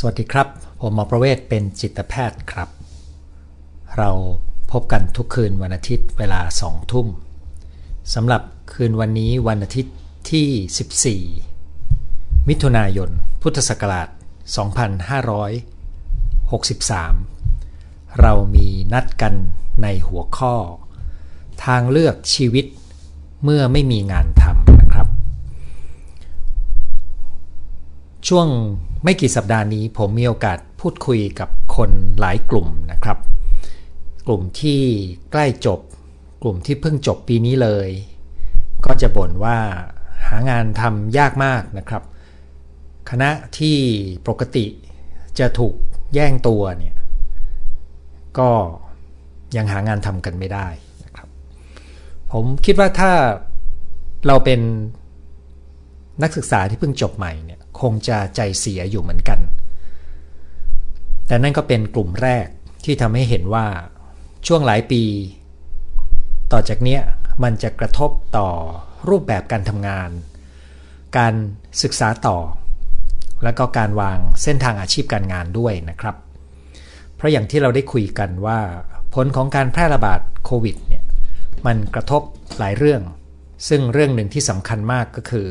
สวัสดีครับ ผมหมอประเวศเป็นจิตแพทย์ครับ เราพบกันทุกคืนวันอาทิตย์เวลาสองทุ่มสำหรับคืนวันนี้วันอาทิตย์ที่ 14 มิถุนายน พุทธศักราช 2563 เรามีนัดกันในหัวข้อ ทางเลือกชีวิตเมื่อไม่มีงานทำนะครับ ช่วง ไม่กี่สัปดาห์นี้ผมมีโอกาสพูดคุยกับคนหลายกลุ่มนะครับ กลุ่มที่ใกล้จบ กลุ่มที่เพิ่งจบปีนี้เลย ก็จะบ่นว่าหางานทำยากมากนะครับ คณะที่ปกติจะถูกแย่งตัวเนี่ย ก็ยังหางานทำกันไม่ได้นะครับ ผมคิดว่าถ้าเราเป็น นักศึกษาที่เพิ่งจบใหม่เนี่ยคงจะใจเสียอยู่เหมือนกัน แต่นั่นก็เป็นกลุ่มแรกที่ทำให้เห็นว่าช่วงหลายปี ต่อจากเนี้ยมันจะกระทบต่อรูปแบบการทำงาน การศึกษาต่อ และก็การวางเส้นทางอาชีพการงานด้วยนะครับ เพราะอย่างที่เราได้คุยกันว่าผลของการแพร่ระบาดโควิดเนี่ยมันกระทบหลายเรื่อง ซึ่งเรื่องหนึ่งที่สำคัญมากก็คือ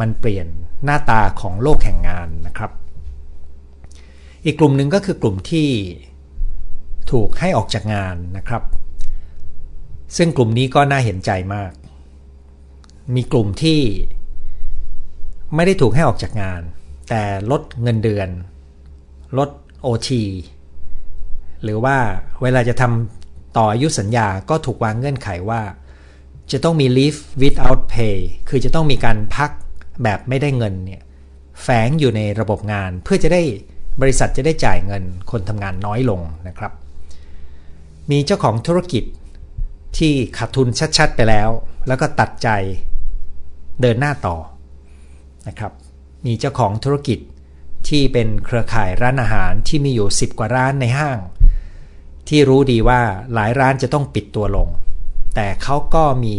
มันเปลี่ยนหน้าตาของโลกแห่งงานนะครับ อีกกลุ่มหนึ่งก็คือกลุ่มที่ถูกให้ออกจากงานนะครับ ซึ่งกลุ่มนี้ก็น่าเห็นใจมาก มีกลุ่มที่ไม่ได้ถูกให้ออกจากงาน แต่ลดเงินเดือน ลด OT หรือว่าเวลาจะทำต่ออายุสัญญาก็ถูกวางเงื่อนไขว่า จะต้องมี leave without pay คือจะต้องมีการพัก แบบไม่ได้เงินเนี่ยแฝงอยู่ในระบบงานเพื่อจะได้บริษัทจะได้จ่ายเงินคนทำงานน้อยลงนะครับ มีเจ้าของธุรกิจที่ขาดทุนชัดๆ ไปแล้ว แล้วก็ตัดใจเดินหน้าต่อนะครับ มีเจ้าของธุรกิจที่เป็นเครือข่ายร้านอาหารที่มีอยู่ 10 กว่าร้านในห้าง ที่รู้ดีว่าหลายร้านจะต้องปิดตัวลง แต่เขาก็มี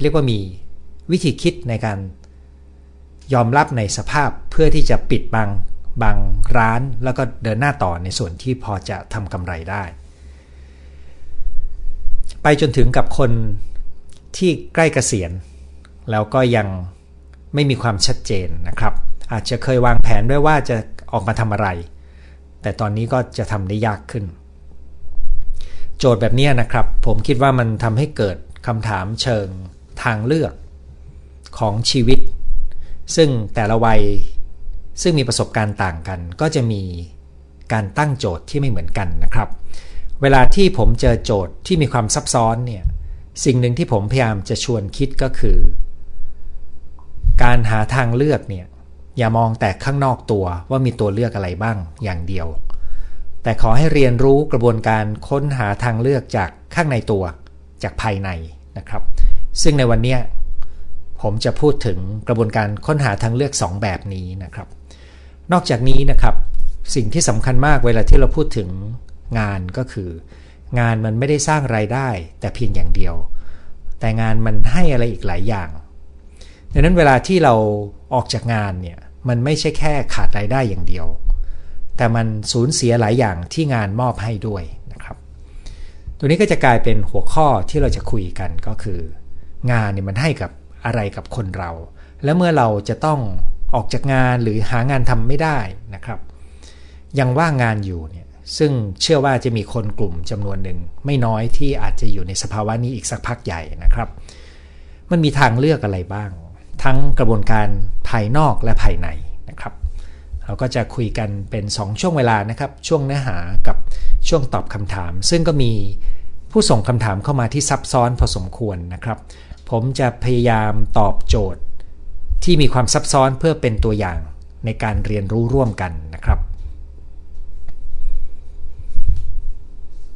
เรียกว่ามีวิธีคิดในการ ยอมรับในสภาพเพื่อที่จะปิดบางบางร้านแล้วก็เดินหน้าต่อในส่วนที่พอจะทำกำไรได้ ไปจนถึงกับคนที่ใกล้เกษียณ แล้วก็ยังไม่มีความชัดเจนนะครับ อาจจะเคยวางแผนไว้ว่าจะออกมาทำอะไร แต่ตอนนี้ก็จะทำได้ยากขึ้น โจทย์แบบนี้นะครับ ผมคิดว่ามันทำให้เกิดคำถามเชิงทางเลือกของชีวิต ซึ่งแต่ละวัยซึ่งมีประสบการณ์ต่างกัน ก็จะมีการตั้งโจทย์ที่ไม่เหมือนกันนะครับ เวลาที่ผมเจอโจทย์ที่มีความซับซ้อนเนี่ยสิ่งหนึ่งที่ผมพยายามจะชวนคิดก็คือ การหาทางเลือกเนี่ยอย่ามองแต่ข้างนอกตัวว่ามีตัวเลือกอะไรบ้างอย่างเดียว แต่ขอให้เรียนรู้กระบวนการค้นหาทางเลือกจากข้างในตัวจากภายในนะครับ ซึ่งในวันนี้ ผมจะพูดถึงกระบวนการค้นหาทางเลือก 2 แบบนี้นะครับ นอกจากนี้นะครับสิ่งที่สำคัญมากเวลาที่เราพูดถึงงานก็คือ งานมันไม่ได้สร้างรายได้ แต่เพียงอย่างเดียว แต่งานมันให้อะไรอีกหลายอย่างดังนั้นเวลาที่เราออกจากงานเนี่ยมันไม่ใช่แค่ขาดรายได้อย่างเดียว แต่มันสูญเสียหลายอย่างที่งานมอบให้ด้วยนะครับ ตัวนี้ก็จะกลายเป็นหัวข้อที่เราจะคุยกันก็คือ งานเนี่ยมันให้กับ อะไรกับคนเรา และเมื่อเราจะต้องออกจากงานหรือหางานทำไม่ได้นะครับ ยังว่างงานอยู่เนี่ยซึ่งเชื่อว่าจะมีคนกลุ่มจำนวนหนึ่งไม่น้อยที่อาจจะอยู่ในสภาวะนี้อีกสักพักใหญ่นะครับ มันมีทางเลือกอะไรบ้าง ทั้งกระบวนการภายนอกและภายในนะครับ เราก็จะคุยกันเป็น 2 ช่วงเวลานะครับ ช่วงเนื้อหากับช่วงตอบคำถาม ซึ่งก็มีผู้ส่งคำถามเข้ามาที่ซับซ้อนพอสมควรนะครับ ผมจะพยายามตอบโจทย์ ที่มีความซับซ้อนเพื่อเป็นตัวอย่างในการเรียนรู้ร่วมกันนะครับ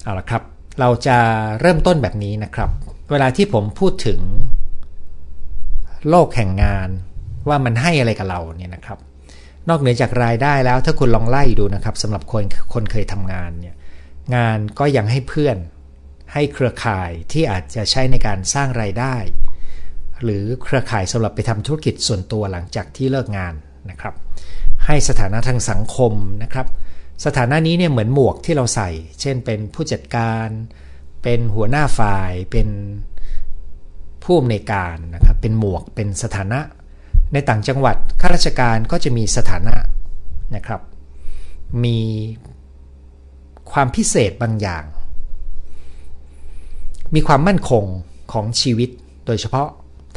เอาละครับ เราจะเริ่มต้นแบบนี้นะครับ เวลาที่ผมพูดถึง โลกแห่งงานว่ามันให้อะไรกับเราเนี่ยนะครับ นอกเหนือจากรายได้แล้วถ้าคุณลองไล่ดูนะครับสำหรับคนคนเคยทำงานเนี่ยงานก็ยังให้เพื่อน ให้เครือข่ายที่อาจจะใช้ในการสร้างไรายได้ หรือเครือข่ายสำหรับไปทำธุรกิจส่วนตัวหลังจากที่เลิกงานนะครับ ให้สถานะทางสังคมนะครับ สถานะนี้เนี่ยเหมือนหมวกที่เราใส่ เช่นเป็นผู้จัดการ เป็นหัวหน้าฝ่าย เป็นผู้อำนวยการนะครับ เป็นหมวกเป็นสถานะ ในต่างจังหวัดข้าราชการก็จะมีสถานะนะครับ มีความพิเศษบางอย่าง มีความมั่นคงของชีวิต โดยเฉพาะ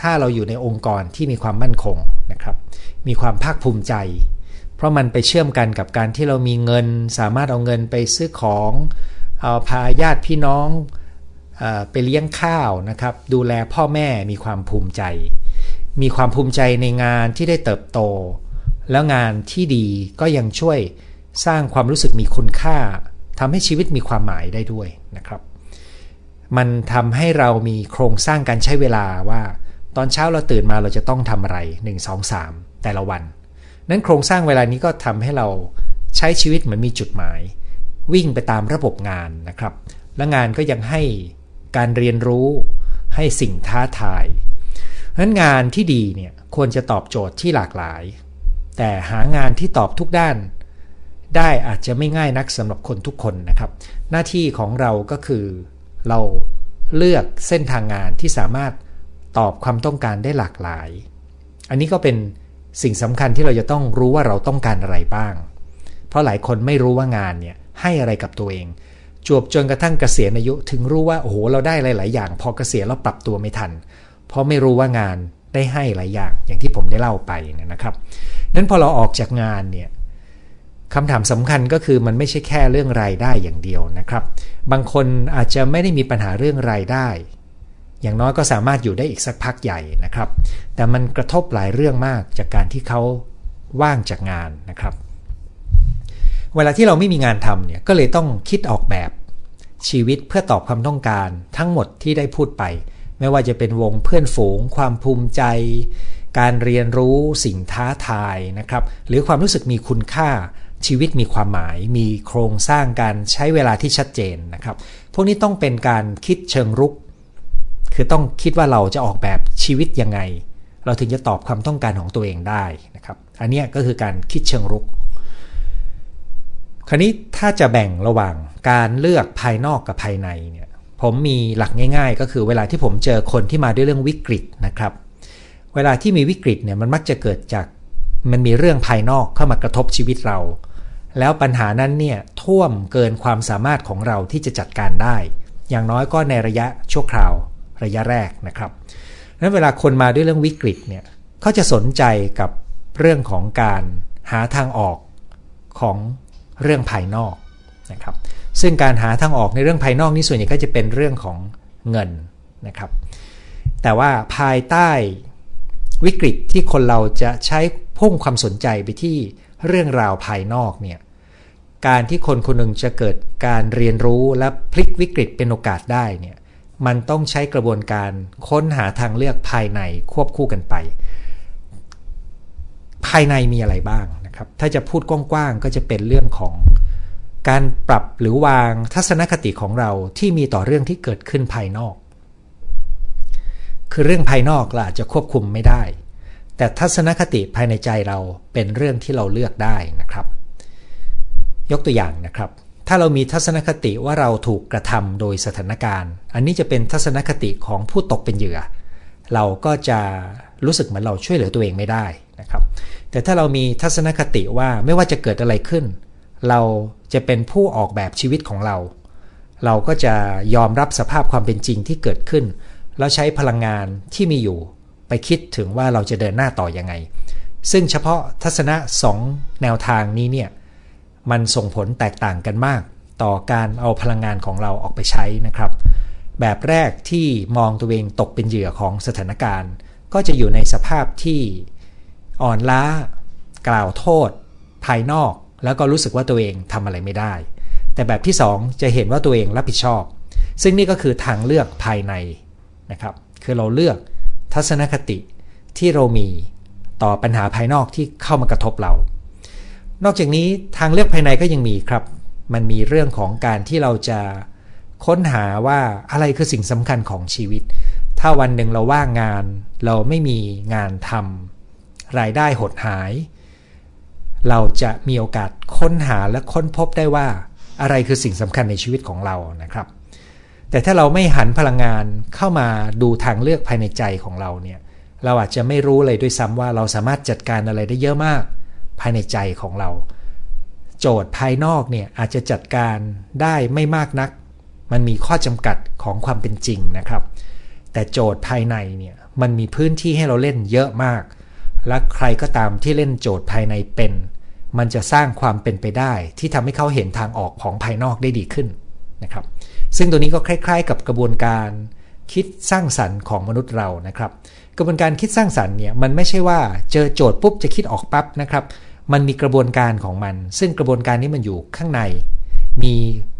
ถ้าเราอยู่ในองค์กรที่มีความมั่นคงนะครับ มีความภาคภูมิใจ เพราะมันไปเชื่อมกันกับการที่เรามีเงิน สามารถเอาเงินไปซื้อของเอาพาญาติพี่น้องไปเลี้ยงข้าวนะครับ ดูแลพ่อแม่มีความภูมิใจ มีความภูมิใจในงานที่ได้เติบโต แล้วงานที่ดีก็ยังช่วยสร้างความรู้สึกมีคุณค่าทำให้ชีวิตมีความหมายได้ด้วยนะครับ มันทำให้เรามีโครงสร้างการใช้เวลาว่า ตอนเช้าเราตื่นมาเราจะต้องทำอะไร 1 2 3 แต่ละวัน นั้นโครงสร้างเวลานี้ก็ทำให้เราใช้ชีวิตเหมือนมีจุดหมาย วิ่งไปตามระบบงานนะครับ และงานก็ยังให้การเรียนรู้ให้สิ่งท้าทายนั้นงานที่ดีเนี่ยควรจะตอบโจทย์ที่หลากหลาย แต่หางานที่ตอบทุกด้าน ได้อาจจะไม่ง่ายนักสำหรับคนทุกคนนะครับ หน้าที่ของเราก็คือ เราเลือกเส้นทางงานที่สามารถตอบความต้องการได้หลากหลาย อันนี้ก็เป็นสิ่งสำคัญที่เราจะต้องรู้ว่าเราต้องการอะไรบ้าง เพราะหลายคนไม่รู้ว่างานเนี่ยให้อะไรกับตัวเอง จวบจนกระทั่งเกษียณอายุถึงรู้ว่าโอ้โหเราได้หลาย ๆ อย่าง พอเกษียณเราปรับตัวไม่ทัน เพราะไม่รู้ว่างานได้ให้หลายอย่างอย่างที่ผมได้เล่าไปนะครับนั้นพอเราออกจากงานเนี่ย คำถามสำคัญก็คือมันไม่ใช่แค่เรื่องรายได้อย่างเดียวนะครับ บางคนอาจจะไม่ได้มีปัญหาเรื่องรายได้ อย่างน้อยก็สามารถอยู่ได้อีกสักพักใหญ่นะครับ แต่มันกระทบหลายเรื่องมากจากการที่เขาว่างจากงานนะครับ เวลาที่เราไม่มีงานทำเนี่ยก็เลยต้องคิดออกแบบชีวิตเพื่อตอบความต้องการทั้งหมดที่ได้พูดไป ไม่ว่าจะเป็นวงเพื่อนฝูง ความภูมิใจ การเรียนรู้สิ่งท้าทายนะครับ หรือความรู้สึกมีคุณค่า ชีวิตมีความหมาย มีโครงสร้างการใช้เวลาที่ชัดเจนนะครับ พวกนี้ต้องเป็นการคิดเชิงรุก คือต้องคิดว่าเราจะออกแบบชีวิตยังไง เราถึงจะตอบความต้องการของตัวเองได้นะครับ อันนี้ก็คือการคิดเชิงรุก คราวนี้ถ้าจะแบ่งระหว่างการเลือกภายนอกกับภายในเนี่ย ผมมีหลักง่าย ๆ ก็คือเวลาที่ผมเจอคนที่มาด้วยเรื่องวิกฤตนะครับ เวลาที่มีวิกฤตเนี่ยมันมักจะเกิดจากมันมีเรื่องภายนอกเข้ามากระทบชีวิตเรา แล้วปัญหานั้นเนี่ยท่วมเกินความสามารถของเราที่จะจัดการได้ อย่างน้อยก็ในระยะชั่วคราวระยะแรกนะครับนั้นเวลาคนมาด้วยเรื่องวิกฤตเนี่ยเขาจะสนใจกับเรื่องของการหาทางออกของเรื่องภายนอกนะครับ ซึ่งการหาทางออกในเรื่องภายนอกนี่ส่วนใหญ่ก็จะเป็นเรื่องของเงินนะครับ แต่ว่าภายใต้วิกฤตที่คนเราจะใช้พุ่งความสนใจไปที่ เรื่องราวภายนอกเนี่ยการที่คนคนหนึ่งจะเกิดการเรียนรู้และพลิกวิกฤตเป็นโอกาสได้เนี่ยมันต้องใช้กระบวนการค้นหาทางเลือกภายในควบคู่กันไป ภายในมีอะไรบ้างนะครับ ถ้าจะพูดกว้างๆก็จะเป็นเรื่องของการปรับหรือวางทัศนคติของเราที่มีต่อเรื่องที่เกิดขึ้นภายนอก คือเรื่องภายนอกเราอาจจะควบคุมไม่ได้ แต่ทัศนคติภายในใจเราเป็นเรื่องที่เราเลือกได้นะครับ ยกตัวอย่างนะครับ ถ้าเรามีทัศนคติว่าเราถูกกระทำโดยสถานการณ์ อันนี้จะเป็นทัศนคติของผู้ตกเป็นเหยื่อ เราก็จะรู้สึกเหมือนเราช่วยเหลือตัวเองไม่ได้นะครับ แต่ถ้าเรามีทัศนคติว่าไม่ว่าจะเกิดอะไรขึ้น เราจะเป็นผู้ออกแบบชีวิตของเรา เราก็จะยอมรับสภาพความเป็นจริงที่เกิดขึ้น แล้วใช้พลังงานที่มีอยู่ ไปคิดถึงว่าเราจะเดินหน้าต่อยังไง ซึ่งเฉพาะทัศนะสองแนวทางนี้เนี่ยมันส่งผลแตกต่างกันมาก ต่อการเอาพลังงานของเราออกไปใช้นะครับ แบบแรกที่มองตัวเองตกเป็นเหยื่อของสถานการณ์ ก็จะอยู่ในสภาพที่อ่อนล้า กล่าวโทษ ภายนอก แล้วก็รู้สึกว่าตัวเองทำอะไรไม่ได้ แต่แบบที่ 2 จะเห็นว่าตัวเองรับผิดชอบ ซึ่งนี่ก็คือทางเลือกภายในนะครับ คือเราเลือก ทัศนคติที่เรามีต่อปัญหาภายนอกที่เข้ามากระทบเรา นอกจากนี้ทางเลือกภายในก็ยังมีครับ มันมีเรื่องของการที่เราจะค้นหาว่าอะไรคือสิ่งสำคัญของชีวิต ถ้าวันหนึ่งเราว่างงาน เราไม่มีงานทำรายได้หดหาย เราจะมีโอกาสค้นหาและค้นพบได้ว่าอะไรคือสิ่งสำคัญในชีวิตของเรานะครับ แต่ถ้าเราไม่หันพลังงานเข้ามาดูทางเลือกภายในใจของเราเนี่ยเราอาจจะไม่รู้เลยด้วยซ้ำว่าเราสามารถจัดการอะไรได้เยอะมาก ภายในใจของเรา โจทย์ภายนอกเนี่ยอาจจะจัดการได้ไม่มากนัก มันมีข้อจำกัดของความเป็นจริงนะครับ แต่โจทย์ภายในเนี่ยมันมีพื้นที่ให้เราเล่นเยอะมาก และใครก็ตามที่เล่นโจทย์ภายในเป็น มันจะสร้างความเป็นไปได้ที่ทำให้เขาเห็นทางออกของภายนอกได้ดีขึ้นนะครับ ซึ่งตัวนี้ก็คล้าย ๆ กับกระบวนการคิดสร้างสรรค์ของมนุษย์เรานะครับ กระบวนการคิดสร้างสรรค์เนี่ยมันไม่ใช่ว่าเจอโจทย์ปุ๊บจะคิดออกปั๊บนะครับ มันมีกระบวนการของมัน ซึ่งกระบวนการนี้มันอยู่ข้างใน มี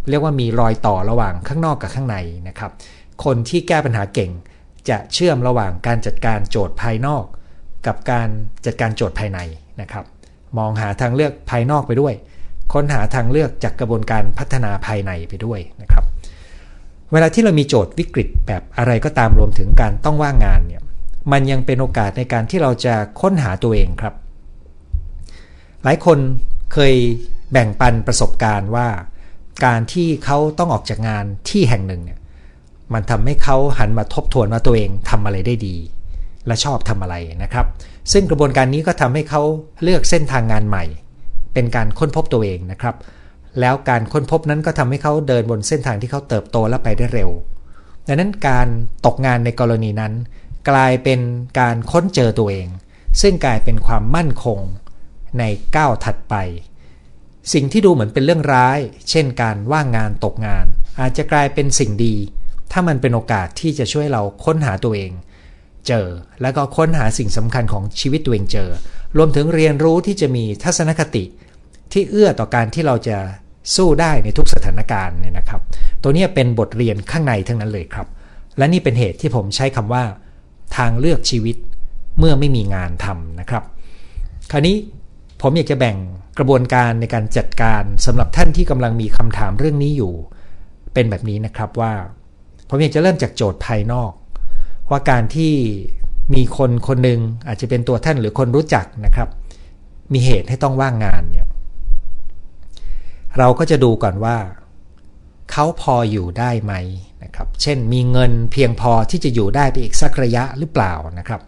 เรียกว่ามีรอยต่อระหว่างข้างนอกกับข้างในนะครับ คนที่แก้ปัญหาเก่ง จะเชื่อมระหว่างการจัดการโจทย์ภายนอก กับการจัดการโจทย์ภายในนะครับ มองหาทางเลือกภายนอกไปด้วย ค้นหาทางเลือกจากกระบวนการพัฒนาภายในไปด้วยนะครับ เวลาที่เรามีโจทย์วิกฤตแบบอะไรก็ตามรวมถึงการต้องว่างงานเนี่ยมันยังเป็นโอกาสในการที่เราจะค้นหาตัวเองครับ หลายคนเคยแบ่งปันประสบการณ์ว่า การที่เขาต้องออกจากงานที่แห่งหนึ่งเนี่ยมันทำให้เขาหันมาทบทวนว่าตัวเองทำอะไรได้ดี และชอบทำอะไรนะครับ ซึ่งกระบวนการนี้ก็ทำให้เขาเลือกเส้นทางงานใหม่ เป็นการค้นพบตัวเองนะครับ แล้วการค้นพบนั้นก็ทำให้เขาเดินบนเส้นทางที่เขาเติบโตและไปได้เร็ว ดังนั้นการตกงานในกรณีนั้น กลายเป็นการค้นเจอตัวเอง ซึ่งกลายเป็นความมั่นคงในก้าวถัดไป สิ่งที่ดูเหมือนเป็นเรื่องร้าย เช่นการว่างงานตกงาน อาจจะกลายเป็นสิ่งดี ถ้ามันเป็นโอกาสที่จะช่วยเราค้นหาตัวเอง เจอแล้วก็ค้นหาสิ่งสำคัญของชีวิตตัวเองเจอ รวมถึงเรียนรู้ที่จะมีทัศนคติที่เอื้อต่อการที่เราจะ สู้ได้ในทุกสถานการณ์เนี่ยนะครับ ตัวนี้เป็นบทเรียนข้างในทั้งนั้นเลยครับ และนี่เป็นเหตุที่ผมใช้คำว่า ทางเลือกชีวิตเมื่อไม่มีงานทำนะครับ คราวนี้ผมอยากจะแบ่งกระบวนการในการจัดการสำหรับท่านที่กำลังมีคำถามเรื่องนี้อยู่ เป็นแบบนี้นะครับว่า ผมอยากจะเริ่มจากโจทย์ภายนอก ว่าการที่มีคนคนหนึ่งอาจจะเป็นตัวท่านหรือคนรู้จักนะครับ มีเหตุให้ต้องว่างงานเนี่ย เราก็จะดูก่อนว่า เขาพออยู่ได้ไหมนะครับ เช่นมีเงินเพียงพอที่จะอยู่ได้ไปอีกสักระยะหรือเปล่านะครับ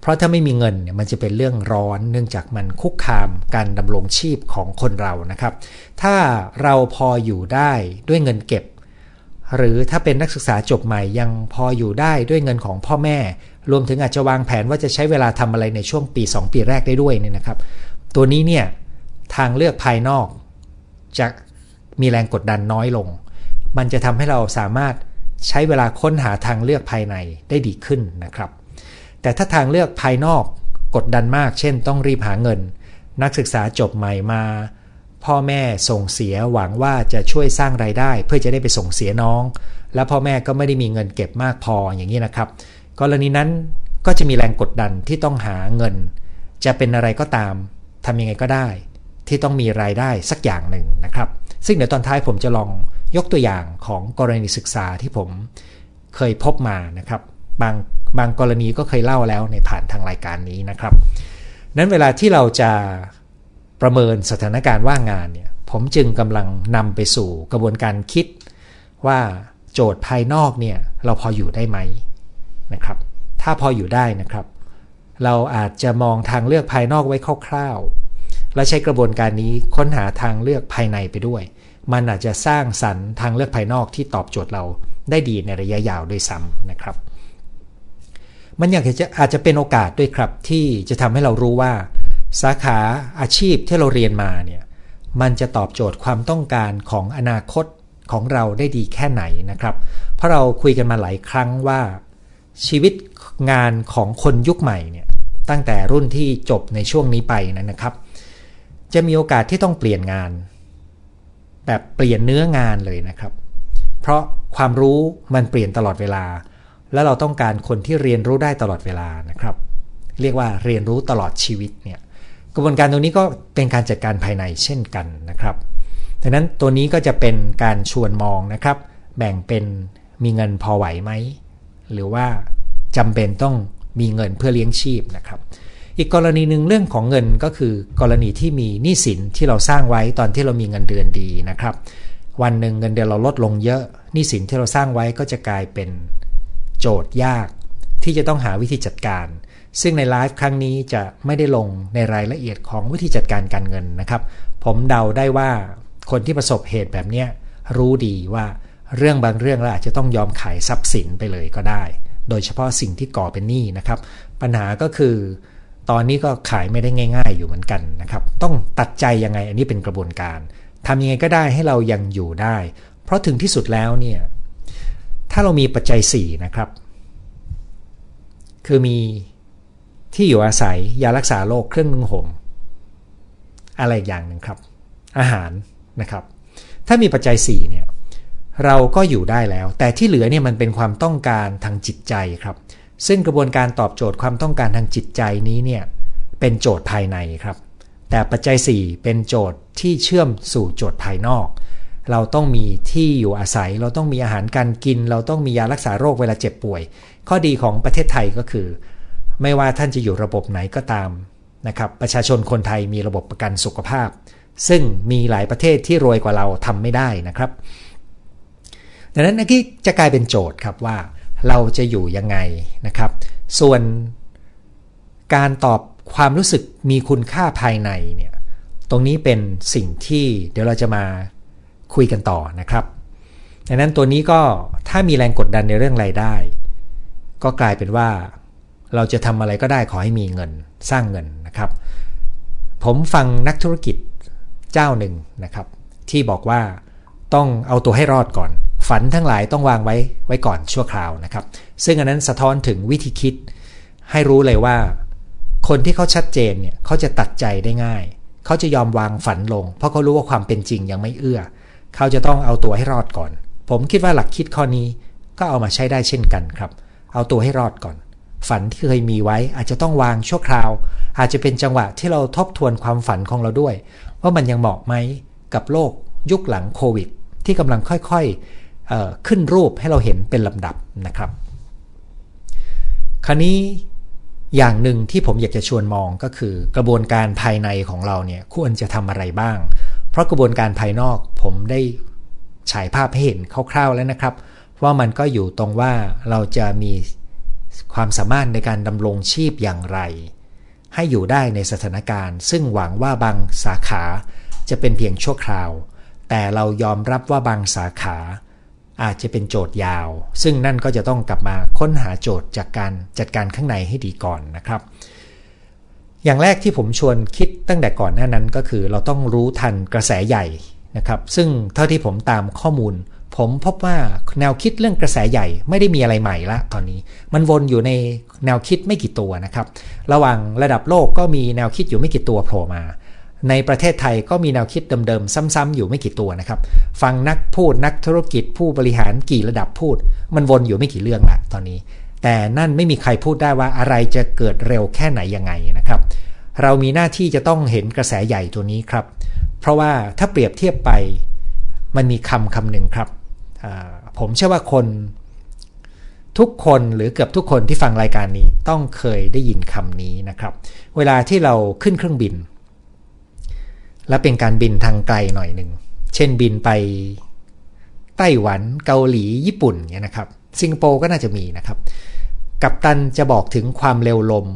เพราะถ้าไม่มีเงินเนี่ยมันจะเป็นเรื่องร้อนเนื่องจากมันคุกคามการดำรงชีพของคนเรานะครับ ถ้าเราพออยู่ได้ด้วยเงินเก็บ หรือถ้าเป็นนักศึกษาจบใหม่ยังพออยู่ได้ด้วยเงินของพ่อแม่ รวมถึงอาจจะวางแผนว่าจะใช้เวลาทำอะไรในช่วงปี 2 ปีแรกได้ด้วยเนี่ยนะครับ ตัวนี้เนี่ยทางเลือกภายนอก จะมีแรงกดดันน้อยลง มันจะทำให้เราสามารถใช้เวลาค้นหาทางเลือกภายในได้ดีขึ้นนะครับ แต่ถ้าทางเลือกภายนอกกดดันมาก เช่น ต้องรีบหาเงิน นักศึกษาจบใหม่มา พ่อแม่ส่งเสียหวังว่าจะช่วยสร้างไรายได้ เพื่อจะได้ไปส่งเสียน้อง แล้วพ่อแม่ก็ไม่ได้มีเงินเก็บมากพออย่างนี้นะครับ กรณีนั้นก็จะมีแรงกดดันที่ต้องหาเงิน จะเป็นอะไรก็ตามทำยังไงก็ได้ ที่ต้องมีรายได้สักอย่างหนึ่งนะครับ ซึ่งเดี๋ยวตอนท้ายผมจะลองยกตัวอย่างของกรณีศึกษาที่ผมเคยพบมานะครับ บางบางกรณีก็เคยเล่าแล้วในผ่านทางรายการนี้นะครับ นั้นเวลาที่เราจะประเมินสถานการณ์ว่างงานเนี่ยผมจึงกำลังนำไปสู่กระบวนการคิดว่าโจทย์ภายนอกเนี่ยเราพออยู่ได้ไหมนะครับ ถ้าพออยู่ได้นะครับ เราอาจจะมองทางเลือกภายนอกไว้คร่าว และใช้กระบวนการนี้ค้นหาทางเลือกภายในไปด้วย มันอาจจะสร้างสรรค์ทางเลือกภายนอกที่ตอบโจทย์เราได้ดีในระยะยาวด้วยซ้ำนะครับ มันอยากจะอาจจะเป็นโอกาสด้วยครับที่จะทำให้เรารู้ว่า สาขาอาชีพที่เราเรียนมาเนี่ยมันจะตอบโจทย์ความต้องการของอนาคตของเราได้ดีแค่ไหนนะครับ เพราะเราคุยกันมาหลายครั้งว่า ชีวิตงานของคนยุคใหม่เนี่ยตั้งแต่รุ่นที่จบในช่วงนี้ไปนะครับ จะมีโอกาสที่ต้องเปลี่ยนงาน แบบเปลี่ยนเนื้องานเลยนะครับ เพราะความรู้มันเปลี่ยนตลอดเวลา แล้วเราต้องการคนที่เรียนรู้ได้ตลอดเวลานะครับ เรียกว่าเรียนรู้ตลอดชีวิตเนี่ยกระบวนการตรงนี้ก็เป็นการจัดการภายในเช่นกันนะครับดังนั้นตัวนี้ก็จะเป็นการชวนมองนะครับ แบ่งเป็นมีเงินพอไหวไหม หรือว่าจำเป็นต้องมีเงินเพื่อเลี้ยงชีพนะครับ อีกกรณีหนึ่งเรื่องของเงินก็คือกรณีที่มีหนี้สินที่เราสร้างไว้ตอนที่เรามีเงินเดือนดีนะครับ วันหนึ่งเงินเดือนเราลดลงเยอะหนี้สินที่เราสร้างไว้ก็จะกลายเป็นโจทย์ยาก ที่จะต้องหาวิธีจัดการ ซึ่งในไลฟ์ครั้งนี้จะไม่ได้ลงในรายละเอียดของวิธีจัดการการเงินนะครับ ผมเดาได้ว่าคนที่ประสบเหตุแบบนี้รู้ดีว่าเรื่องบางเรื่องเราอาจจะต้องยอมขายทรัพย์สินไปเลยก็ได้ โดยเฉพาะสิ่งที่ก่อเป็นหนี้นะครับ ปัญหาก็คือ ตอนนี้ก็ขายไม่ได้ง่าย ๆ อยู่เหมือนกันนะครับ ต้องตัดใจยังไงอันนี้เป็นกระบวนการทำยังไงก็ได้ให้เรายังอยู่ได้ เพราะถึงที่สุดแล้วเนี่ยถ้าเรามีปัจจัย4นะครับ คือมีที่อยู่อาศัยยารักษาโรคเครื่องนึ่งห่มอะไรอย่างหนึ่งครับ อาหารนะครับ ถ้ามีปัจจัย4เนี่ยเราก็อยู่ได้แล้ว แต่ที่เหลือเนี่ยมันเป็นความต้องการทางจิตใจครับ ซึ่งกระบวนการตอบโจทย์ความต้องการทางจิตใจนี้เนี่ยเป็นโจทย์ภายในครับ แต่ปัจจัย 4 เป็นโจทย์ที่เชื่อมสู่โจทย์ภายนอก เราต้องมีที่อยู่อาศัย เราต้องมีอาหารการกิน เราต้องมียารักษาโรคเวลาเจ็บป่วย ข้อดีของประเทศไทยก็คือ ไม่ว่าท่านจะอยู่ระบบไหนก็ตามนะครับประชาชนคนไทยมีระบบประกันสุขภาพ ซึ่งมีหลายประเทศที่รวยกว่าเราทำไม่ได้นะครับ ดังนั้นนี่จะกลายเป็นโจทย์ครับว่า เราจะอยู่ยังไงนะครับ ส่วนการตอบความรู้สึกมีคุณค่าภายในเนี่ยตรงนี้เป็นสิ่งที่เดี๋ยวเราจะมาคุยกันต่อนะครับดังนั้นตัวนี้ก็ถ้ามีแรงกดดันในเรื่องรายได้ ก็กลายเป็นว่าเราจะทำอะไรก็ได้ขอให้มีเงินสร้างเงินนะครับ ผมฟังนักธุรกิจเจ้าหนึ่งนะครับ ที่บอกว่าต้องเอาตัวให้รอดก่อน ฝันทั้งหลายต้องวางไว้ไว้ก่อนชั่วคราวนะครับ ซึ่งอันนั้นสะท้อนถึงวิธีคิด ให้รู้เลยว่า คนที่เขาชัดเจนเนี่ยเขาจะตัดใจได้ง่าย เขาจะยอมวางฝันลง เพราะเขารู้ว่าความเป็นจริงยังไม่เอื้อ เขาจะต้องเอาตัวให้รอดก่อน ผมคิดว่าหลักคิดข้อนี้ก็เอามาใช้ได้เช่นกันครับ เอาตัวให้รอดก่อน ฝันที่เคยมีไว้อาจจะต้องวางชั่วคราว อาจจะเป็นจังหวะที่เราทบทวนความฝันของเราด้วย ว่ามันยังเหมาะไหมกับโลกยุคหลังโควิด ที่กำลังค่อย ขึ้นรูปให้เราเห็นเป็นลำดับนะครับ คราวนี้อย่างหนึ่งที่ผมอยากจะชวนมองก็คือ กระบวนการภายในของเราเนี่ยควรจะทำอะไรบ้าง เพราะกระบวนการภายนอกผมได้ฉายภาพให้เห็นคร่าวๆแล้วนะครับ ว่ามันก็อยู่ตรงว่าเราจะมีความสามารถในการดำรงชีพอย่างไร ให้อยู่ได้ในสถานการณ์ ซึ่งหวังว่าบางสาขาจะเป็นเพียงชั่วคราว แต่เรายอมรับว่าบางสาขา อาจจะเป็นโจทย์ยาว ซึ่งนั่นก็จะต้องกลับมาค้นหาโจทย์จากการจัดการข้างในให้ดีก่อนนะครับ อย่างแรกที่ผมชวนคิดตั้งแต่ก่อนหน้านั้นก็คือเราต้องรู้ทันกระแสใหญ่นะครับ ซึ่งเท่าที่ผมตามข้อมูล ผมพบว่าแนวคิดเรื่องกระแสใหญ่ไม่ได้มีอะไรใหม่ละตอนนี้ มันวนอยู่ในแนวคิดไม่กี่ตัวนะครับ ระหว่างระดับโลกก็มีแนวคิดอยู่ไม่กี่ตัวโผล่มา ในประเทศไทยก็มีแนวคิดเดิมๆ ซ้ำๆอยู่ไม่กี่ตัวนะครับ ฟังนักพูดนักธุรกิจผู้บริหารกี่ระดับพูด มันวนอยู่ไม่กี่เรื่องละตอนนี้ แต่นั่นไม่มีใครพูดได้ว่าอะไรจะเกิดเร็วแค่ไหนยังไงนะครับ เรามีหน้าที่จะต้องเห็นกระแสใหญ่ตัวนี้ครับ เพราะว่าถ้าเปรียบเทียบไปมันมีคำคำหนึ่งครับ ผมเชื่อว่าคนทุกคนหรือเกือบทุกคนที่ฟังรายการนี้ต้องเคยได้ยินคำนี้นะครับ เวลาที่เราขึ้นเครื่องบิน และเป็นการบินทางไกลหน่อยหนึ่ง เช่นบินไปไต้หวันเกาหลีญี่ปุ่นเนี่ยนะครับ สิงคโปร์ก็น่าจะมีนะครับ กัปตันจะบอกถึงความเร็วลม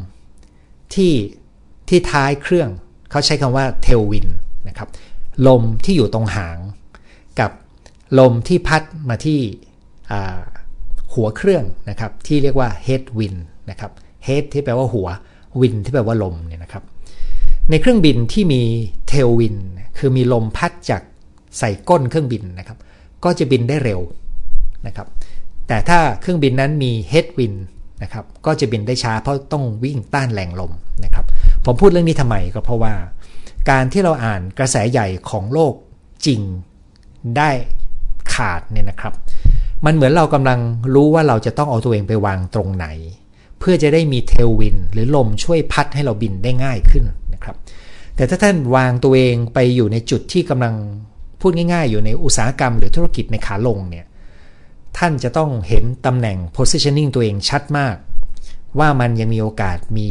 ที่ที่ท้ายเครื่องเขาใช้คำว่าเทลวินนะครับ ลมที่อยู่ตรงหาง กับลมที่พัดมาที่หัวเครื่องนะครับ ที่เรียกว่า head wind นะครับ head ที่แปลว่าหัว wind ที่แปลว่าลมเนี่ยนะครับ ในเครื่องบินที่มีเทลวิน คือมีลมพัดจากใส่ก้นเครื่องบินนะครับ ก็จะบินได้เร็วนะครับ แต่ถ้าเครื่องบินนั้นมีเฮดวินนะครับ ก็จะบินได้ช้าเพราะต้องวิ่งต้านแรงลมนะครับ ผมพูดเรื่องนี้ทำไมก็เพราะว่า การที่เราอ่านกระแสใหญ่ของโลกจริงได้ขาดเนี่ยนะครับ มันเหมือนเรากำลังรู้ว่าเราจะต้องเอาตัวเองไปวางตรงไหน เพื่อจะได้มีเทลวิน หรือลมช่วยพัดให้เราบินได้ง่ายขึ้น ครับ แต่ถ้าท่านวางตัวเองไปอยู่ในจุดที่กำลังพูดง่าย ๆ อยู่ในอุตสาหกรรมหรือธุรกิจในขาลงเนี่ยท่านจะต้องเห็นตำแหน่ง positioning ตัวเองชัดมาก ว่ามันยังมีโอกาสมี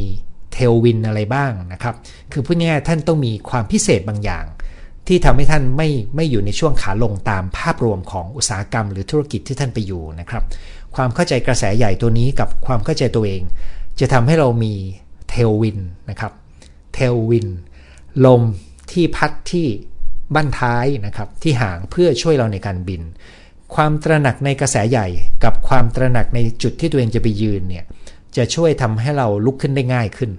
เทลวินอะไรบ้างนะครับ คือพูดง่ายๆท่านต้องมีความพิเศษบางอย่าง ที่ทำให้ท่านไม่ไม่อยู่ในช่วงขาลงตามภาพรวมของอุตสาหกรรม หรือธุรกิจที่ท่านไปอยู่นะครับ ความเข้าใจกระแสใหญ่ตัวนี้กับความเข้าใจตัวเอง จะทำให้เรามีเทลวินนะครับ เทลวินลมที่พัดที่บั้นท้ายนะครับที่หางเพื่อช่วยเราในการบิน ความตระหนักในกระแสใหญ่กับความตระหนักในจุดที่ตัวเองจะไปยืนเนี่ยจะช่วยทำให้เราลุกขึ้นได้ง่ายขึ้น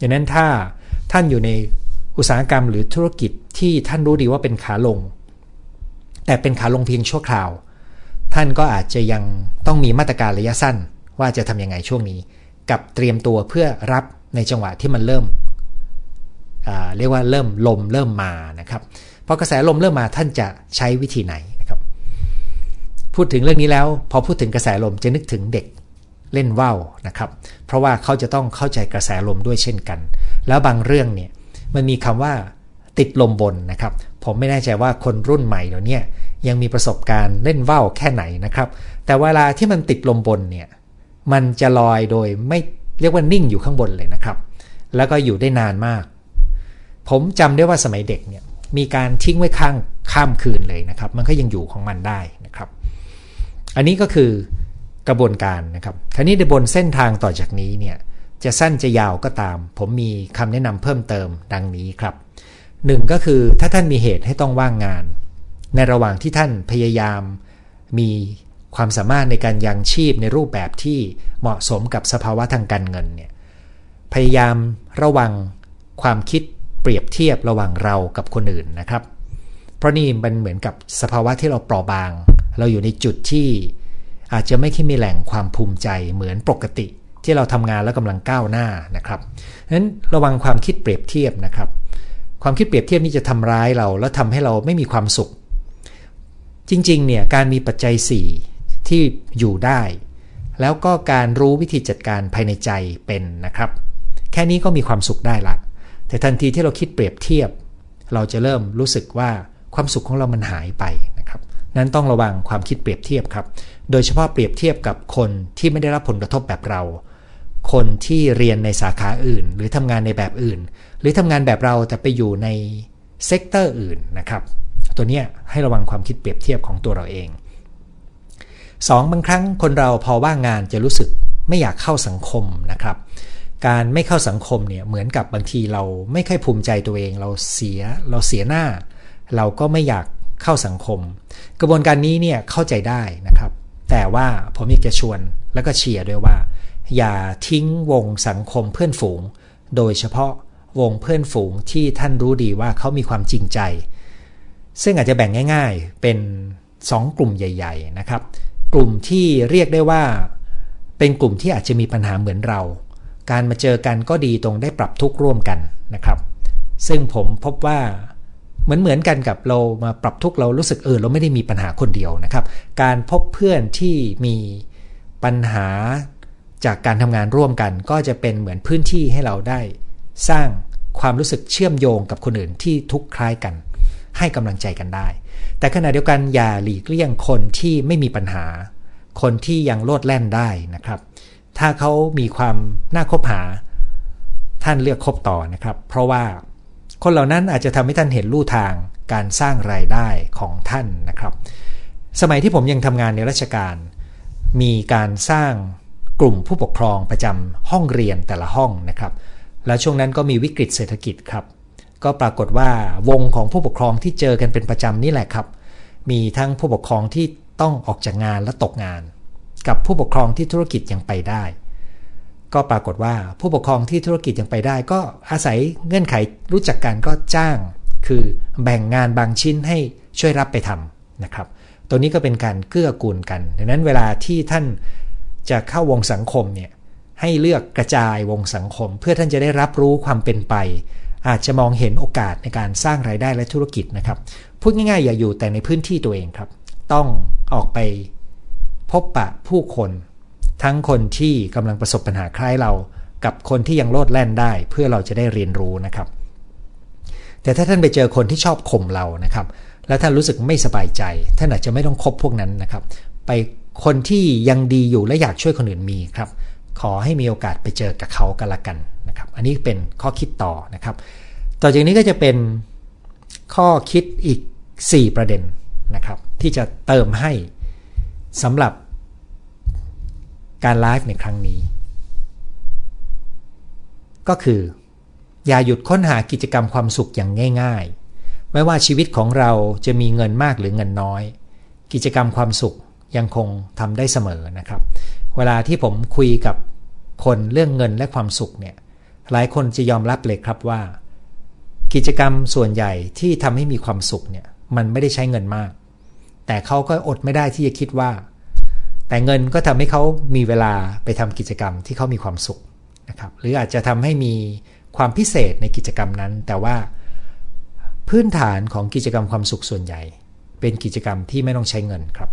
ดังนั้นถ้าท่านอยู่ในอุตสาหกรรมหรือธุรกิจที่ท่านรู้ดีว่าเป็นขาลง แต่เป็นขาลงเพียงชั่วคราว ท่านก็อาจจะยังต้องมีมาตรการระยะสั้น ว่าจะทำยังไงช่วงนี้ กับเตรียมตัวเพื่อรับในจังหวะที่มันเริ่ม เรียกว่าเริ่มลมเริ่มมานะครับพอกระแสลมเริ่มมาท่านจะใช้วิธีไหนนะครับ พูดถึงเรื่องนี้แล้ว พอพูดถึงกระแสลมจะนึกถึงเด็กเล่นว่าวนะครับ เพราะว่าเขาจะต้องเข้าใจกระแสลมด้วยเช่นกัน แล้วบางเรื่องเนี่ยมันมีคำว่าติดลมบนนะครับ ผมไม่แน่ใจว่าคนรุ่นใหม่เดี๋ยวนี้ยังมีประสบการณ์เล่นว่าวแค่ไหนนะครับ แต่เวลาที่มันติดลมบนเนี่ยมันจะลอยโดยไม่เรียกว่านิ่งอยู่ข้างบนเลยนะครับ แล้วก็อยู่ได้นานมาก ผมจำได้ว่าสมัยเด็กเนี่ยมีการทิ้งไว้ข้างข้ามคืนเลยนะครับ มันก็ยังอยู่ของมันได้นะครับ อันนี้ก็คือกระบวนการนะครับคราวนี้ในบนเส้นทางต่อจากนี้เนี่ยจะสั้นจะยาวก็ตาม ผมมีคำแนะนำเพิ่มเติมดังนี้ครับหนึ่งก็คือถ้าท่านมีเหตุให้ต้องว่างงาน ในระหว่างที่ท่านพยายามมีความสามารถในการยังชีพในรูปแบบที่เหมาะสมกับสภาวะทางการเงินเนี่ยพยายามระวังความคิด เปรียบเทียบระหว่างเรากับคนอื่นนะครับ เพราะนี่มันเหมือนกับสภาวะที่เราเปราะบาง เราอยู่ในจุดที่อาจจะไม่ค่มีแหล่งความภูมิใจเหมือนปกติ ที่เราทำงานแล้วกำลังก้าวหน้านะครับนั้นระวังความคิดเปรียบเทียบนะครับ ความคิดเปรียบเทียบนี้จะทำร้ายเรา แล้วทำให้เราไม่มีความสุข จริงๆเนี่ยการมีปัจจัย 4 ที่อยู่ได้ แล้วก็การรู้วิธีจัดการภายในใจเป็นนะครับ แค่นี้ก็มีความสุขได้ละ แต่ทันทีที่เราคิดเปรียบเทียบ เราจะเริ่มรู้สึกว่าความสุขของเรามันหายไปนะครับนั้นต้องระวังความคิดเปรียบเทียบครับ โดยเฉพาะเปรียบเทียบกับคนที่ไม่ได้รับผลกระทบแบบเรา คนที่เรียนในสาขาอื่น หรือทำงานในแบบอื่น หรือทำงานแบบเราแต่ไปอยู่ในsector อื่นนะครับ ตัวนี้ให้ระวังความคิดเปรียบเทียบของตัวเราเอง 2. บางครั้งคนเราพอว่างงานจะรู้สึกไม่อยากเข้าสังคมนะครับ การไม่เข้าสังคมเนี่ยเหมือนกับบางทีเราไม่ค่อยภูมิใจตัวเองเราเสียเราเสียหน้า เราก็ไม่อยากเข้าสังคม กระบวนการนี้เนี่ยเข้าใจได้นะครับ แต่ว่าผมอยากจะชวนแล้วก็เชียร์ด้วยว่า อย่าทิ้งวงสังคมเพื่อนฝูง โดยเฉพาะวงเพื่อนฝูงที่ท่านรู้ดีว่าเขามีความจริงใจ ซึ่งอาจจะแบ่งง่าย ๆเป็น 2 กลุ่มใหญ่ ๆ นะครับ กลุ่มที่เรียกได้ว่า เป็นกลุ่มที่อาจจะมีปัญหาเหมือนเรา การมาเจอกันก็ดีตรงได้ปรับทุกข์ร่วมกันนะครับ ซึ่งผมพบว่าเหมือนเหมือนกันกับเรามาปรับทุกข์เรารู้สึกเออเราไม่ได้มีปัญหาคนเดียวนะครับ การพบเพื่อนที่มีปัญหาจากการทำงานร่วมกัน ก็จะเป็นเหมือนพื้นที่ให้เราได้สร้างความรู้สึกเชื่อมโยงกับคนอื่นที่ทุกข์คล้ายกัน ให้กำลังใจกันได้ แต่ขณะเดียวกันอย่าหลีกเลี่ยงคนที่ไม่มีปัญหา คนที่ยังโลดแล่นได้นะครับ ถ้าเขามีความน่าคบหา ท่านเลือกคบต่อนะครับ เพราะว่าคนเหล่านั้นอาจจะทำให้ท่านเห็นลู่ทางการสร้างรายได้ของท่านนะครับ สมัยที่ผมยังทำงานในราชการ มีการสร้างกลุ่มผู้ปกครองประจำห้องเรียนแต่ละห้องนะครับ แล้วช่วงนั้นก็มีวิกฤตเศรษฐกิจครับ ก็ปรากฏว่าวงของผู้ปกครองที่เจอกันเป็นประจำนี่แหละครับ มีทั้งผู้ปกครองที่ต้องออกจากงานและตกงาน กับผู้ปกครองที่ธุรกิจยังไปได้ ก็ปรากฏว่าผู้ปกครองที่ธุรกิจยังไปได้ ก็อาศัยเงื่อนไขรู้จักกันก็จ้าง คือแบ่งงานบางชิ้นให้ช่วยรับไปทำนะครับ ตัวนี้ก็เป็นการเกื้อกูลกันดังนั้นเวลาที่ท่านจะเข้าวงสังคมเนี่ยให้เลือกกระจายวงสังคม เพื่อท่านจะได้รับรู้ความเป็นไป อาจจะมองเห็นโอกาสในการสร้างรายได้และธุรกิจนะครับพูดง่ายๆอย่าอยู่แต่ในพื้นที่ตัวเองครับ ต้องออกไป พบปะผู้คน ทั้งคนที่กำลังประสบปัญหาคล้ายเรา กับคนที่ยังโลดแล่นได้เพื่อเราจะได้เรียนรู้นะครับ แต่ถ้าท่านไปเจอคนที่ชอบข่มเรานะครับ แล้วท่านรู้สึกไม่สบายใจ ท่านอาจจะไม่ต้องคบพวกนั้นนะครับ ไปคนที่ยังดีอยู่และอยากช่วยคนอื่นมีครับ ขอให้มีโอกาสไปเจอกับเขากันละกันนะครับ อันนี้เป็นข้อคิดต่อนะครับ ต่อจากนี้ก็จะเป็นข้อคิดอีก 4 ประเด็นนะครับ ที่จะเติมให้ สำหรับการไลฟ์ในครั้งนี้ ก็คือ อย่าหยุดค้นหากิจกรรมความสุขอย่างง่าย ๆ ไม่ว่าชีวิตของเราจะมีเงินมากหรือเงินน้อย กิจกรรมความสุขยังคงทำได้เสมอนะครับ เวลาที่ผมคุยกับคนเรื่องเงินและความสุขเนี่ยหลายคนจะยอมรับเลยครับว่า กิจกรรมส่วนใหญ่ที่ทำให้มีความสุขเนี่ยมันไม่ได้ใช้เงินมาก แต่เขาก็อดไม่ได้ที่จะคิดว่า แต่เงินก็ทำให้เขามีเวลาไปทำกิจกรรมที่เขามีความสุขนะครับหรืออาจจะทำให้มีความพิเศษในกิจกรรมนั้น แต่ว่าพื้นฐานของกิจกรรมความสุขส่วนใหญ่ เป็นกิจกรรมที่ไม่ต้องใช้เงินครับ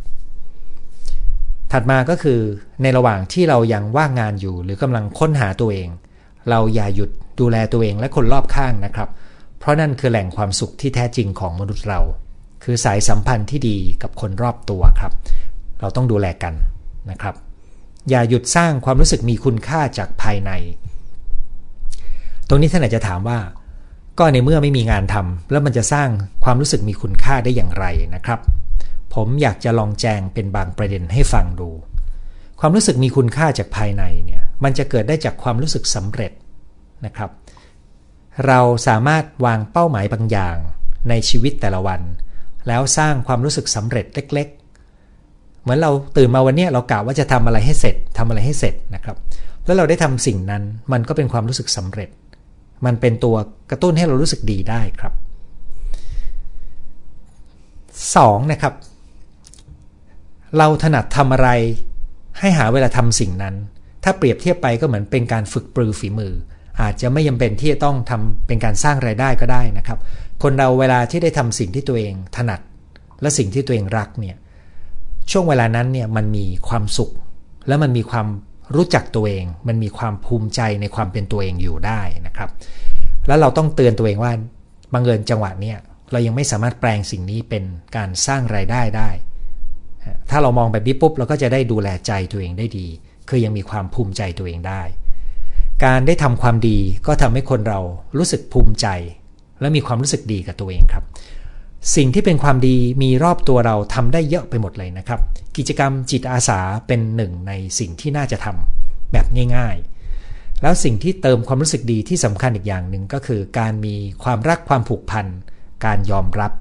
ถัดมาก็คือในระหว่างที่เรายังว่างงานอยู่ หรือกำลังค้นหาตัวเอง เราอย่าหยุดดูแลตัวเองและคนรอบข้างนะครับ เพราะนั่นคือแหล่งความสุขที่แท้จริงของมนุษย์เรา คือสายสัมพันธ์ที่ดีกับคนรอบตัวครับ เราต้องดูแลกันนะครับ อย่าหยุดสร้างความรู้สึกมีคุณค่าจากภายใน ตรงนี้ท่านอาจจะถามว่า ก็ในเมื่อไม่มีงานทำแล้วมันจะสร้างความรู้สึกมีคุณค่าได้อย่างไรนะครับ ผมอยากจะลองแจงเป็นบางประเด็นให้ฟังดู ความรู้สึกมีคุณค่าจากภายในเนี่ยมันจะเกิดได้จากความรู้สึกสำเร็จนะครับ เราสามารถวางเป้าหมายบางอย่างในชีวิตแต่ละวัน แล้วสร้างความรู้สึกสำเร็จเล็ก ๆ เหมือนเราตื่นมาวันนี้เรากะว่าจะทำอะไรให้เสร็จทำอะไรให้เสร็จนะครับ แล้วเราได้ทำสิ่งนั้นมันก็เป็นความรู้สึกสำเร็จ มันเป็นตัวกระตุ้นให้เรารู้สึกดีได้ครับ 2. นะครับ เราถนัดทำอะไร ให้หาเวลาทำสิ่งนั้น ถ้าเปรียบเทียบไปก็เหมือนเป็นการฝึกปรือฝีมือ อาจจะไม่ยังเป็นที่จะต้องทำเป็นการสร้างไรายได้ก็ได้นะครับ คนเราเวลาที่ได้ทำสิ่งที่ตัวเองถนัด และสิ่งที่ตัวเองรักเนี่ยช่วงเวลานั้นเนี่ยมันมีความสุข และมันมีความรู้จักตัวเอง มันมีความภูมิใจในความเป็นตัวเองอยู่ได้นะครับ แล้วเราต้องเตือนตัวเองว่าบังเอิญจังหวะเนี้เรายังไม่สามารถแปลงสิ่งนี้เป็นการสร้างไรายได้ได้ ถ้าเรามองแบบนี้ปุ๊บเราก็จะได้ดูแลใจตัวเองได้ดี คือยังมีความภูมิใจตัวเองได้ การได้ทำความดีก็ทำให้คนเรารู้สึกภูมิใจ และมีความรู้สึกดีกับตัวเองครับ สิ่งที่เป็นความดีมีรอบตัวเราทำได้เยอะไปหมดเลยนะครับ กิจกรรมจิตอาสาเป็นหนึ่งในสิ่งที่น่าจะทำแบบง่าย ๆ แล้วสิ่งที่เติมความรู้สึกดีที่สำคัญอีกอย่างหนึ่งก็คือ การมีความรักความผูกพัน การยอมรับ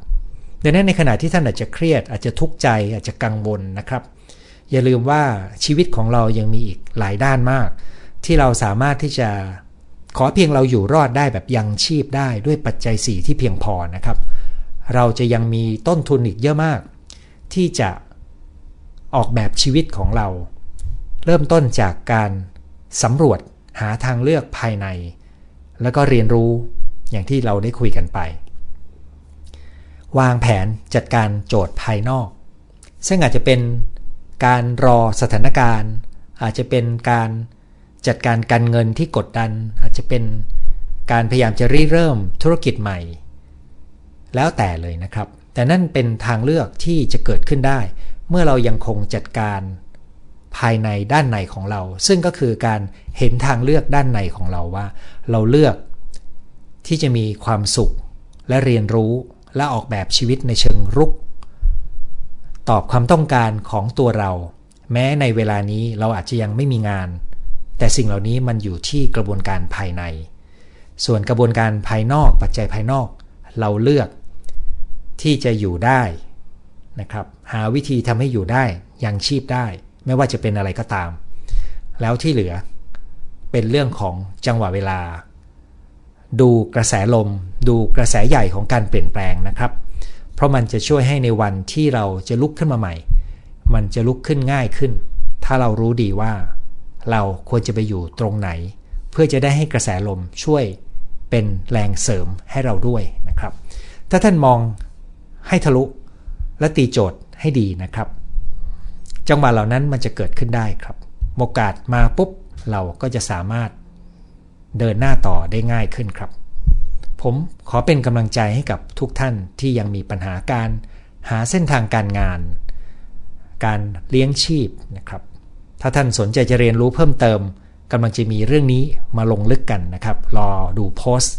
ดังนั้นในขณะที่ท่านอาจจะเครียด อาจจะทุกข์ใจอาจจะกังวลนะครับ อย่าลืมว่าชีวิตของเรายังมีอีกหลายด้านมาก ที่เราสามารถที่จะ ขอเพียงเราอยู่รอดได้แบบยังชีพได้ด้วยปัจจัย4ที่เพียงพอนะครับ เราจะยังมีต้นทุนอีกเยอะมาก ที่จะออกแบบชีวิตของเรา เริ่มต้นจากการสำรวจหาทางเลือกภายใน แล้วก็เรียนรู้อย่างที่เราได้คุยกันไป วางแผนจัดการโจทย์ภายนอก ซึ่งอาจจะเป็นการรอสถานการณ์ อาจจะเป็นการ จัดการการเงินที่กดดันอาจจะเป็นการพยายามจะริเริ่มธุรกิจใหม่ แล้วแต่เลยนะครับ แต่นั่นเป็นทางเลือกที่จะเกิดขึ้นได้ เมื่อเรายังคงจัดการภายในด้านในของเรา ซึ่งก็คือการเห็นทางเลือกด้านในของเราว่า เราเลือกที่จะมีความสุขและเรียนรู้และออกแบบชีวิตในเชิงรุก ตอบความต้องการของตัวเรา แม้ในเวลานี้เราอาจจะยังไม่มีงาน แต่สิ่งเหล่านี้มันอยู่ที่กระบวนการภายใน ส่วนกระบวนการภายนอกปัจจัยภายนอก เราเลือกที่จะอยู่ได้นะครับหาวิธีทำให้อยู่ได้ยังชีพได้ ไม่ว่าจะเป็นอะไรก็ตาม แล้วที่เหลือเป็นเรื่องของจังหวะเวลา ดูกระแสลม ดูกระแสใหญ่ของการเปลี่ยนแปลงนะครับ เพราะมันจะช่วยให้ในวันที่เราจะลุกขึ้นมาใหม่ มันจะลุกขึ้นง่ายขึ้น ถ้าเรารู้ดีว่า เราควรจะไปอยู่ตรงไหน เพื่อจะได้ให้กระแสลมช่วยเป็นแรงเสริมให้เราด้วยนะครับ ถ้าท่านมองให้ทะลุและตีโจทย์ให้ดีนะครับ จังหวะเหล่านั้นมันจะเกิดขึ้นได้ครับโอกาสมาปุ๊บเราก็จะสามารถเดินหน้าต่อได้ง่ายขึ้นครับ ผมขอเป็นกำลังใจให้กับทุกท่านที่ยังมีปัญหาการหาเส้นทางการงาน การเลี้ยงชีพนะครับ ถ้าท่านสนใจจะเรียนรู้เพิ่มเติมกำลังจะมีเรื่องนี้มาลงลึกกันนะครับ รอดูโพสต์